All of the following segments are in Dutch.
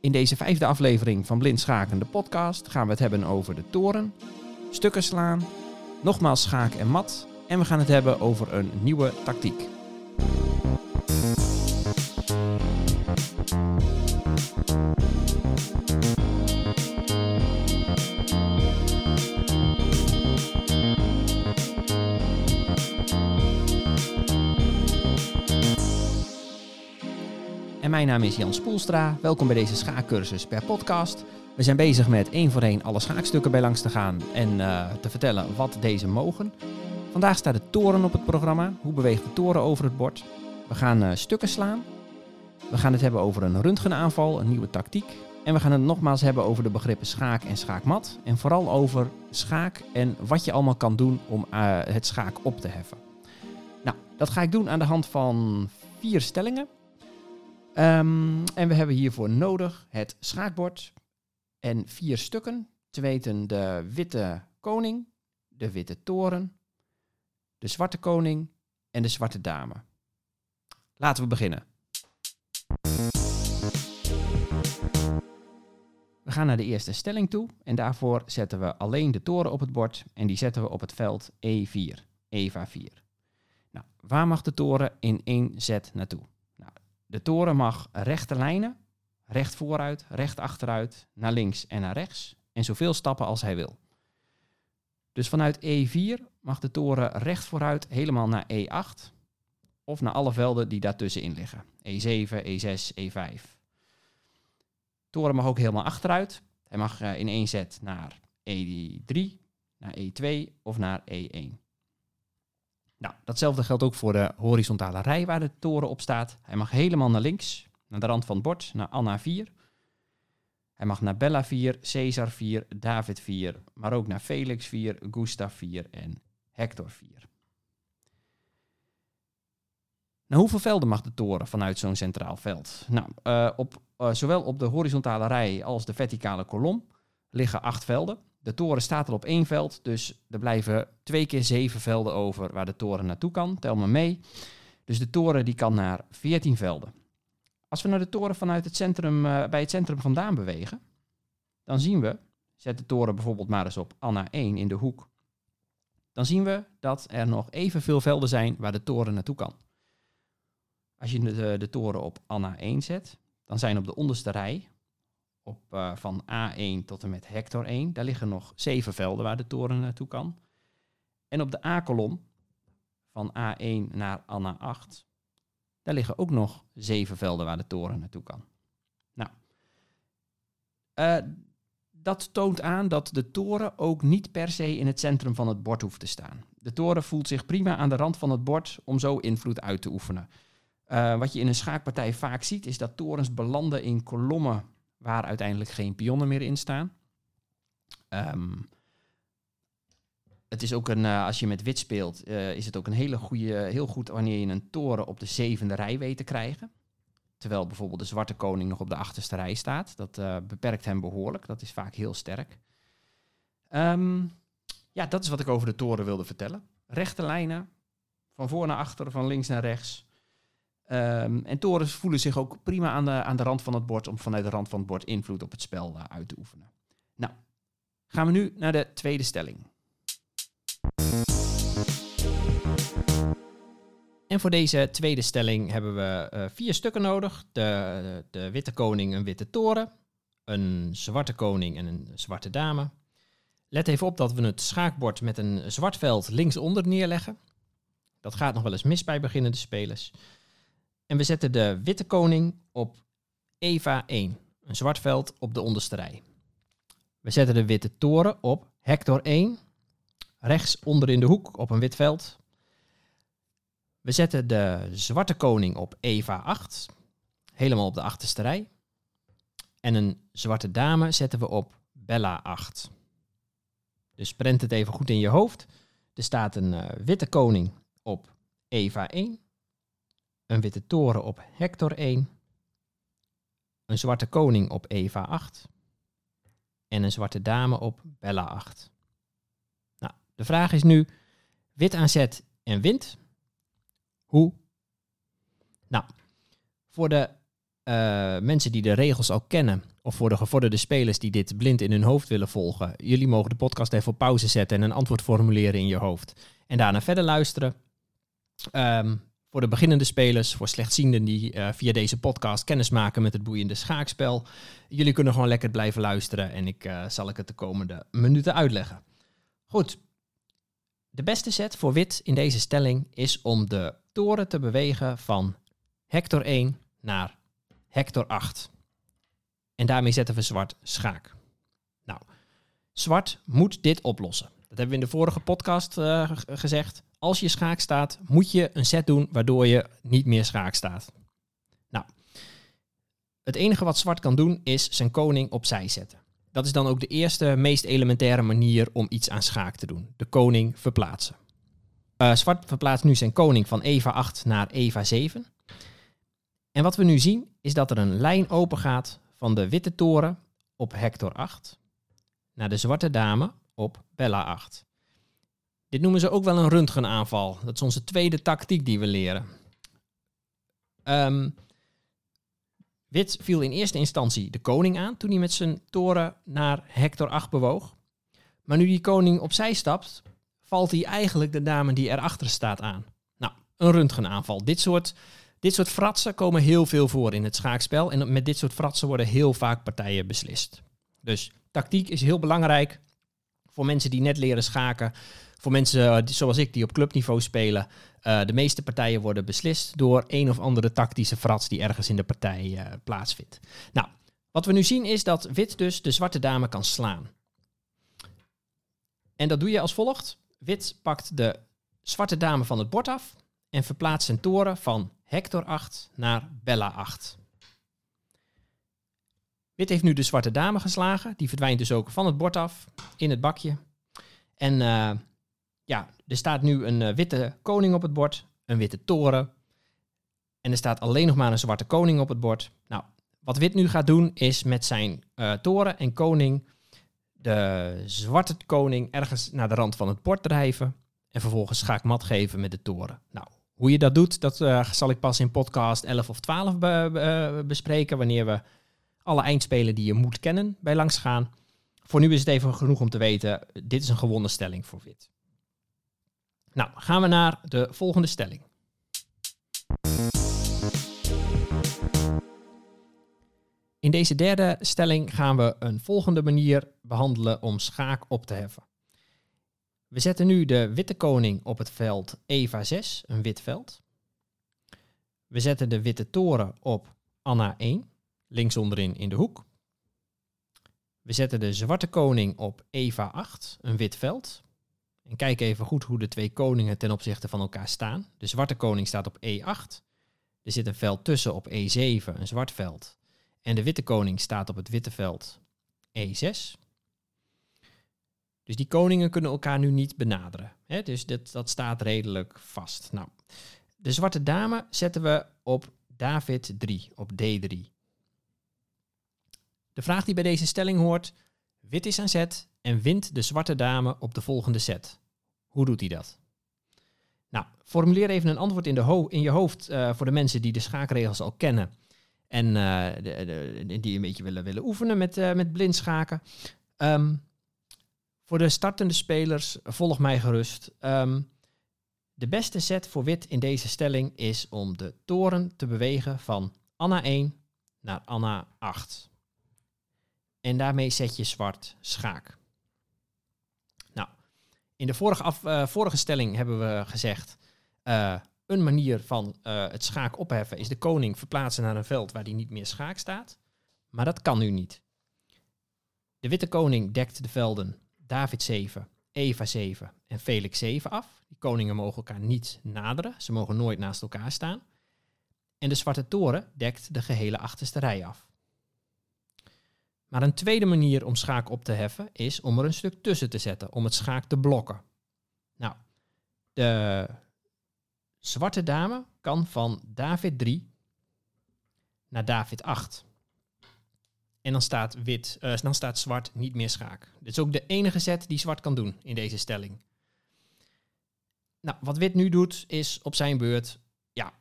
In deze vijfde aflevering van Blind Schaken, de podcast, gaan we het hebben over de toren, stukken slaan, nogmaals schaak en mat en we gaan het hebben over een nieuwe tactiek. Mijn naam is Jan Spoelstra. Welkom bij deze schaakcursus per podcast. We zijn bezig met één voor één alle schaakstukken bij langs te gaan en eh, te vertellen wat deze mogen. Vandaag staat de toren op het programma. Hoe beweegt de toren over het bord? We gaan eh, stukken slaan. We gaan het hebben over een röntgenaanval, een nieuwe tactiek. En we gaan het nogmaals hebben over de begrippen schaak en schaakmat. En vooral over schaak en wat je allemaal kan doen om eh, het schaak op te heffen. Nou, dat ga ik doen aan de hand van vier stellingen. Ehm, en we hebben hiervoor nodig het schaakbord en vier stukken. Te weten de witte koning, de witte toren, de zwarte koning en de zwarte dame. Laten we beginnen. We gaan naar de eerste stelling toe en daarvoor zetten we alleen de toren op het bord en die zetten we op het veld E4, EVA 4. Nou, waar mag de toren in één zet naartoe? De toren mag rechte lijnen, recht vooruit, recht achteruit, naar links en naar rechts en zoveel stappen als hij wil. Dus vanuit E4 mag de toren recht vooruit helemaal naar E8 of naar alle velden die daartussenin liggen. E7, E6, E5. De toren mag ook helemaal achteruit. Hij mag uh, in één zet naar E3, naar E2 of naar E1. Nou, datzelfde geldt ook voor de horizontale rij waar de toren op staat. Hij mag helemaal naar links, naar de rand van het bord, naar Anna 4. Hij mag naar Bella 4, Caesar 4, David 4, maar ook naar Felix 4, Gustav 4 en Hector 4. Nou, hoeveel velden mag de toren vanuit zo'n centraal veld? Nou, uh, op, uh, zowel op de horizontale rij als de verticale kolom liggen acht velden. De toren staat al op één veld, dus er blijven twee keer zeven velden over waar de toren naartoe kan. Tel maar mee. Dus de toren die kan naar 14 velden. Als we naar de toren vanuit het centrum, uh, bij het centrum vandaan bewegen, dan zien we, zet de toren bijvoorbeeld maar eens op Anna 1 in de hoek, dan zien we dat er nog evenveel velden zijn waar de toren naartoe kan. Als je de, de toren op Anna 1 zet, dan zijn op de onderste rij, op, uh, van A1 tot en met Hector 1, daar liggen nog zeven velden waar de toren naartoe kan. En op de A-kolom, van A1 naar Anna 8, daar liggen ook nog zeven velden waar de toren naartoe kan. Nou, uh, dat toont aan dat de toren ook niet per se in het centrum van het bord hoeft te staan. De toren voelt zich prima aan de rand van het bord om zo invloed uit te oefenen. Uh, wat je in een schaakpartij vaak ziet, is dat torens belanden in kolommen waar uiteindelijk geen pionnen meer in staan. Um, het is ook een, uh, als je met wit speelt, uh, is het ook een hele goede, heel goed wanneer je een toren op de zevende rij weet te krijgen. Terwijl bijvoorbeeld de zwarte koning nog op de achterste rij staat. Dat uh, beperkt hem behoorlijk. Dat is vaak heel sterk. Um, ja, dat is wat ik over de toren wilde vertellen. Rechte lijnen, van voor naar achter, van links naar rechts. Um, en torens voelen zich ook prima aan de, aan de rand van het bord om vanuit de rand van het bord invloed op het spel uh, uit te oefenen. Nou, gaan we nu naar de tweede stelling. En voor deze tweede stelling hebben we uh, vier stukken nodig. De, de, de, witte koning, een witte toren. Een zwarte koning en een zwarte dame. Let even op dat we het schaakbord met een zwart veld linksonder neerleggen. Dat gaat nog wel eens mis bij beginnende spelers. En we zetten de witte koning op Eva 1, een zwart veld op de onderste rij. We zetten de witte toren op Hector 1, rechts onder in de hoek op een wit veld. We zetten de zwarte koning op Eva 8, helemaal op de achterste rij. En een zwarte dame zetten we op Bella 8. Dus prent het even goed in je hoofd. Er staat een uh, witte koning op Eva 1, een witte toren op Hector 1, een zwarte koning op Eva 8 en een zwarte dame op Bella 8. Nou, de vraag is nu, wit aan zet en wint. Hoe? Nou, voor de eh, mensen die de regels al kennen, of voor de gevorderde spelers die dit blind in hun hoofd willen volgen, jullie mogen de podcast even op pauze zetten en een antwoord formuleren in je hoofd. En daarna verder luisteren. Ehm, voor de beginnende spelers, voor slechtzienden die eh, via deze podcast kennis maken met het boeiende schaakspel. Jullie kunnen gewoon lekker blijven luisteren en ik uh, zal ik het de komende minuten uitleggen. Goed. De beste set voor wit in deze stelling is om de toren te bewegen van hector 1 naar hector 8. En daarmee zetten we zwart schaak. Nou, zwart moet dit oplossen. Dat hebben we in de vorige podcast uh, gezegd. Als je schaak staat, moet je een set doen waardoor je niet meer schaak staat. Nou, het enige wat zwart kan doen is zijn koning opzij zetten. Dat is dan ook de eerste, meest elementaire manier om iets aan schaak te doen. De koning verplaatsen. Uh, zwart verplaatst nu zijn koning van Eva 8 naar Eva 7. En wat we nu zien is dat er een lijn open gaat van de witte toren op Hector 8 naar de zwarte dame op Bella 8. Dit noemen ze ook wel een röntgenaanval. Dat is onze tweede tactiek die we leren. Um, Wit viel in eerste instantie de koning aan toen hij met zijn toren naar Hector 8 bewoog. Maar nu die koning opzij stapt, valt hij eigenlijk de dame die erachter staat aan. Nou, een röntgenaanval. Dit soort, dit soort fratsen komen heel veel voor in het schaakspel. En met dit soort fratsen worden heel vaak partijen beslist. Dus tactiek is heel belangrijk voor mensen die net leren schaken. Voor mensen eh, zoals ik die op clubniveau spelen. Uh, de meeste partijen worden beslist door een of andere tactische frats die ergens in de partij uh, plaatsvindt. Nou, wat we nu zien is dat wit dus de zwarte dame kan slaan. En dat doe je als volgt. Wit pakt de zwarte dame van het bord af en verplaatst zijn toren van Hector 8 naar Bella 8. Wit heeft nu de zwarte dame geslagen. Die verdwijnt dus ook van het bord af in het bakje. En uh, ja, er staat nu een uh, witte koning op het bord, een witte toren. En er staat alleen nog maar een zwarte koning op het bord. Nou, wat wit nu gaat doen is met zijn uh, toren en koning de zwarte koning ergens naar de rand van het bord drijven. En vervolgens schaakmat geven met de toren. Nou, hoe je dat doet, dat zal ik pas in podcast 11 of 12 be be bespreken. Wanneer we alle eindspelen die je moet kennen bij langs gaan. Voor nu is het even genoeg om te weten, dit is een gewonnen stelling voor wit. Nou, gaan we naar de volgende stelling. In deze derde stelling gaan we een volgende manier behandelen om schaak op te heffen. We zetten nu de witte koning op het veld Eva 6, een wit veld. We zetten de witte toren op Anna 1, links onderin in de hoek. We zetten de zwarte koning op Eva 8, een wit veld. En kijk even goed hoe de twee koningen ten opzichte van elkaar staan. De zwarte koning staat op E8. Er zit een veld tussen op E7, een zwart veld. En de witte koning staat op het witte veld E6. Dus die koningen kunnen elkaar nu niet benaderen. Dus dit, dat staat redelijk vast. Nou, de zwarte dame zetten we op David 3, op D3. De vraag die bij deze stelling hoort, wit is aan zet en wint de zwarte dame op de volgende set. Hoe doet hij dat? Nou, formuleer even een antwoord in, de in je hoofd uh, voor de mensen die de schaakregels al kennen. En uh, de, die een beetje willen, willen oefenen met, uh, met blind schaken. Um, voor de startende spelers, volg mij gerust. Um, de beste set voor wit in deze stelling is om de toren te bewegen van Anna 1 naar Anna 8. En daarmee zet je zwart schaak. Nou, in de vorige, af, uh, vorige stelling hebben we gezegd... Uh, een manier van uh, het schaak opheffen is de koning verplaatsen naar een veld waar hij niet meer schaak staat. Maar dat kan nu niet. De witte koning dekt de velden David 7, Eva 7 en Felix 7 af. Die koningen mogen elkaar niet naderen. Ze mogen nooit naast elkaar staan. En de zwarte toren dekt de gehele achterste rij af. Maar een tweede manier om schaak op te heffen is om er een stuk tussen te zetten, om het schaak te blokken. Nou, de zwarte dame kan van David 3 naar David 8. En dan staat, wit, uh, dan staat zwart niet meer schaak. Dit is ook de enige zet die zwart kan doen in deze stelling. Nou, wat wit nu doet, is op zijn beurt ja,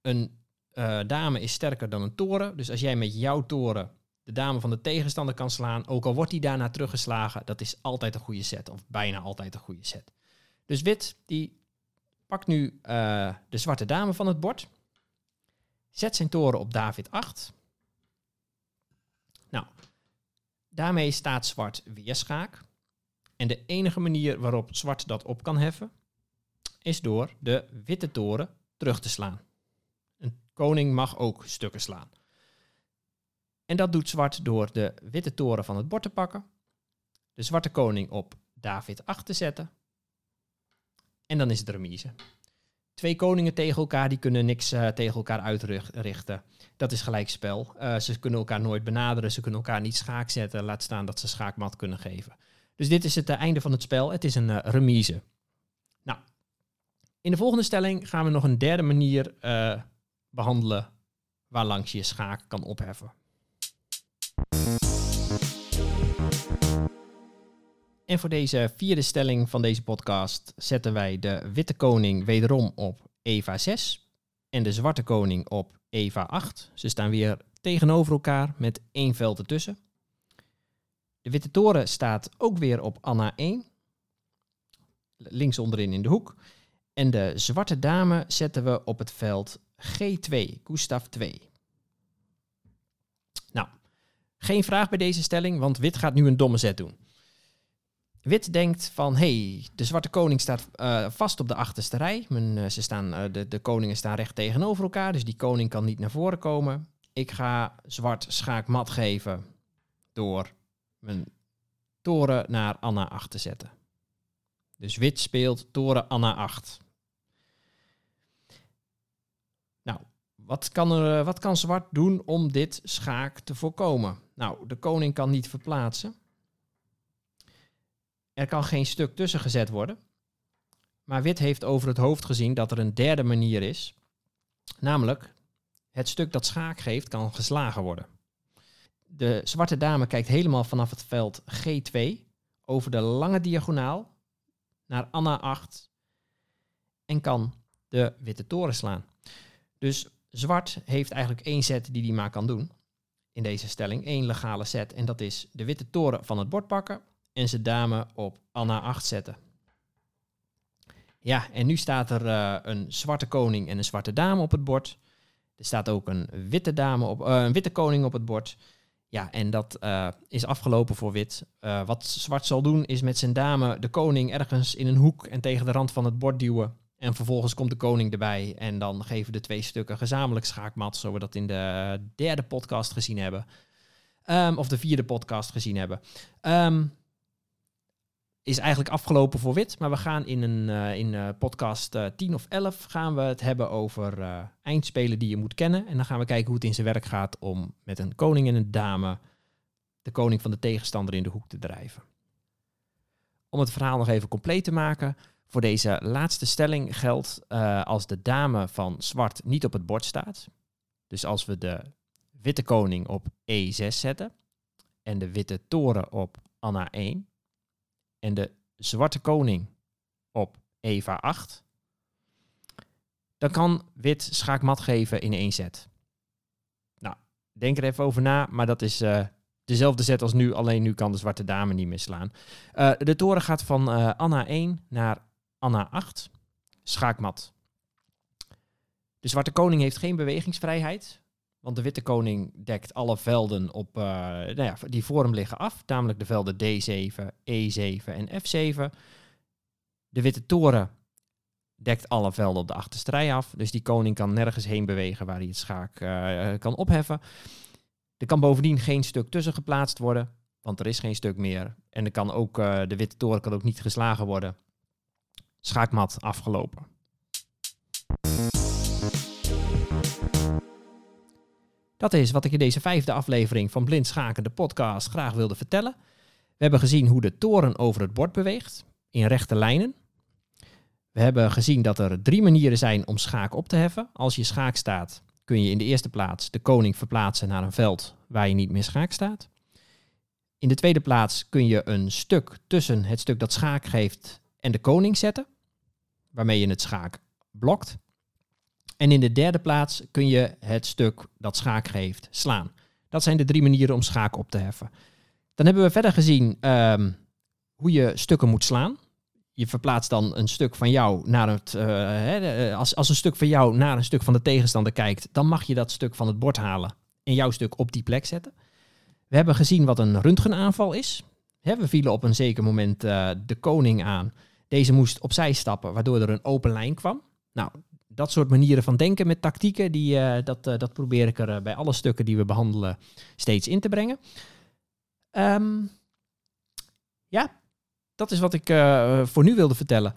een eh, dame is sterker dan een toren. Dus als jij met jouw toren de dame van de tegenstander kan slaan, ook al wordt die daarna teruggeslagen, dat is altijd een goede set. Of bijna altijd een goede set. Dus wit, die pakt nu eh, de zwarte dame van het bord. Zet zijn toren op David 8. Nou, daarmee staat zwart weer schaak. En de enige manier waarop zwart dat op kan heffen, is door de witte toren terug te slaan. Een koning mag ook stukken slaan. En dat doet zwart door de witte toren van het bord te pakken, de zwarte koning op David 8 te zetten. En dan is het remise. Twee koningen tegen elkaar, die kunnen niks uh, tegen elkaar uitrichten. Dat is gelijkspel. Uh, ze kunnen elkaar nooit benaderen, ze kunnen elkaar niet schaak zetten, laat staan dat ze schaakmat kunnen geven. Dus dit is het uh, einde van het spel. Het is een remise. Nou, in de volgende stelling gaan we nog een derde manier behandelen waarlangs je schaak kan opheffen. En voor deze vierde stelling van deze podcast zetten wij de witte koning wederom op Eva 6 en de zwarte koning op Eva 8. Ze staan weer tegenover elkaar met één veld ertussen. De witte toren staat ook weer op Anna 1. Links onderin in de hoek. En de zwarte dame zetten we op het veld G2, Gustav 2. Nou, geen vraag bij deze stelling, want wit gaat nu een domme zet doen. Wit denkt van, hey, de zwarte koning staat uh, vast op de achterste rij. Men, uh, ze staan, uh, de, de koningen staan recht tegenover elkaar, dus die koning kan niet naar voren komen. Ik ga zwart schaak mat geven door mijn toren naar Anna 8 te zetten. Dus wit speelt toren Anna 8. Nou, wat kan, er, wat kan zwart doen om dit schaak te voorkomen? Nou, de koning kan niet verplaatsen. Er kan geen stuk tussen gezet worden. Maar wit heeft over het hoofd gezien dat er een derde manier is. Namelijk, het stuk dat schaak geeft kan geslagen worden. De zwarte dame kijkt helemaal vanaf het veld G2 over de lange diagonaal naar Anna 8 en kan de witte toren slaan. Dus zwart heeft eigenlijk één set die hij maar kan doen in deze stelling. één legale set en dat is de witte toren van het bord pakken en zijn dame op Anna 8 zetten. Ja, en nu staat er uh, een zwarte koning en een zwarte dame op het bord. Er staat ook een witte, dame op, uh, een witte koning op het bord. Ja, en dat uh, is afgelopen voor wit. wat zwart zal doen is met zijn dame de koning ergens in een hoek en tegen de rand van het bord duwen. En vervolgens komt de koning erbij en dan geven de twee stukken gezamenlijk schaakmat, zoals we dat in de derde podcast gezien hebben. Um, of de vierde podcast gezien hebben. Um, is eigenlijk afgelopen voor wit. Maar we gaan in een uh, in uh, podcast uh, 10 of 11 gaan we het hebben over eindspelen die je moet kennen. En dan gaan we kijken hoe het in zijn werk gaat om met een koning en een dame de koning van de tegenstander in de hoek te drijven. Om het verhaal nog even compleet te maken. Voor deze laatste stelling geldt als de dame van zwart niet op het bord staat. Dus als we de witte koning op E6 zetten en de witte toren op Anna 1 en de zwarte koning op Eva 8, dan kan wit schaakmat geven in één set. Nou, denk er even over na, maar dat is uh, dezelfde set als nu, alleen nu kan de zwarte dame niet meer slaan. Uh, de toren gaat van uh, Anna 1 naar Anna 8, schaakmat. De zwarte koning heeft geen bewegingsvrijheid, want de witte koning dekt alle velden op, uh, nou ja, die voor hem liggen af. Namelijk de velden D7, E7 en F7. De witte toren dekt alle velden op de achterste rij af. Dus die koning kan nergens heen bewegen waar hij het schaak uh, kan opheffen. Er kan bovendien geen stuk tussen geplaatst worden. Want er is geen stuk meer. En er kan ook, uh, de witte toren kan ook niet geslagen worden. Schaakmat afgelopen. Dat is wat ik in deze vijfde aflevering van Blind Schaken, de podcast, graag wilde vertellen. We hebben gezien hoe de toren over het bord beweegt, in rechte lijnen. We hebben gezien dat er drie manieren zijn om schaak op te heffen. Als je schaak staat, kun je in de eerste plaats de koning verplaatsen naar een veld waar je niet meer schaak staat. In de tweede plaats kun je een stuk tussen het stuk dat schaak geeft en de koning zetten, waarmee je het schaak blokt. En in de derde plaats kun je het stuk dat schaak geeft slaan. Dat zijn de drie manieren om schaak op te heffen. Dan hebben we verder gezien ehm, hoe je stukken moet slaan. Je verplaatst dan een stuk van jou naar het. eh, eh, als, als een stuk van jou naar een stuk van de tegenstander kijkt, dan mag je dat stuk van het bord halen en jouw stuk op die plek zetten. We hebben gezien wat een röntgenaanval is. We vielen op een zeker moment eh, de koning aan. Deze moest opzij stappen, waardoor er een open lijn kwam. Nou, dat soort manieren van denken met tactieken, die, eh, dat, eh, dat probeer ik er eh, bij alle stukken die we behandelen steeds in te brengen. Ehm, ja, dat is wat ik voor nu wilde vertellen.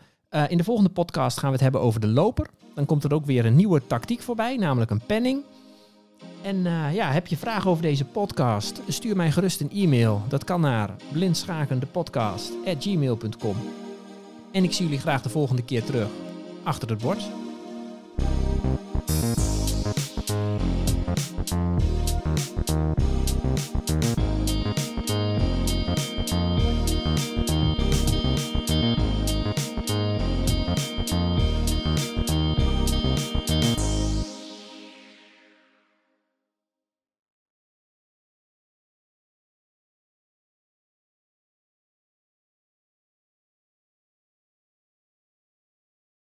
In de volgende podcast gaan we het hebben over de loper. Dan komt er ook weer een nieuwe tactiek voorbij, namelijk een penning. En ja, heb je vragen over deze podcast? Stuur mij gerust een e-mail. Dat kan naar blindschakendepodcast.gmail.com En ik zie jullie graag de volgende keer terug achter het bord.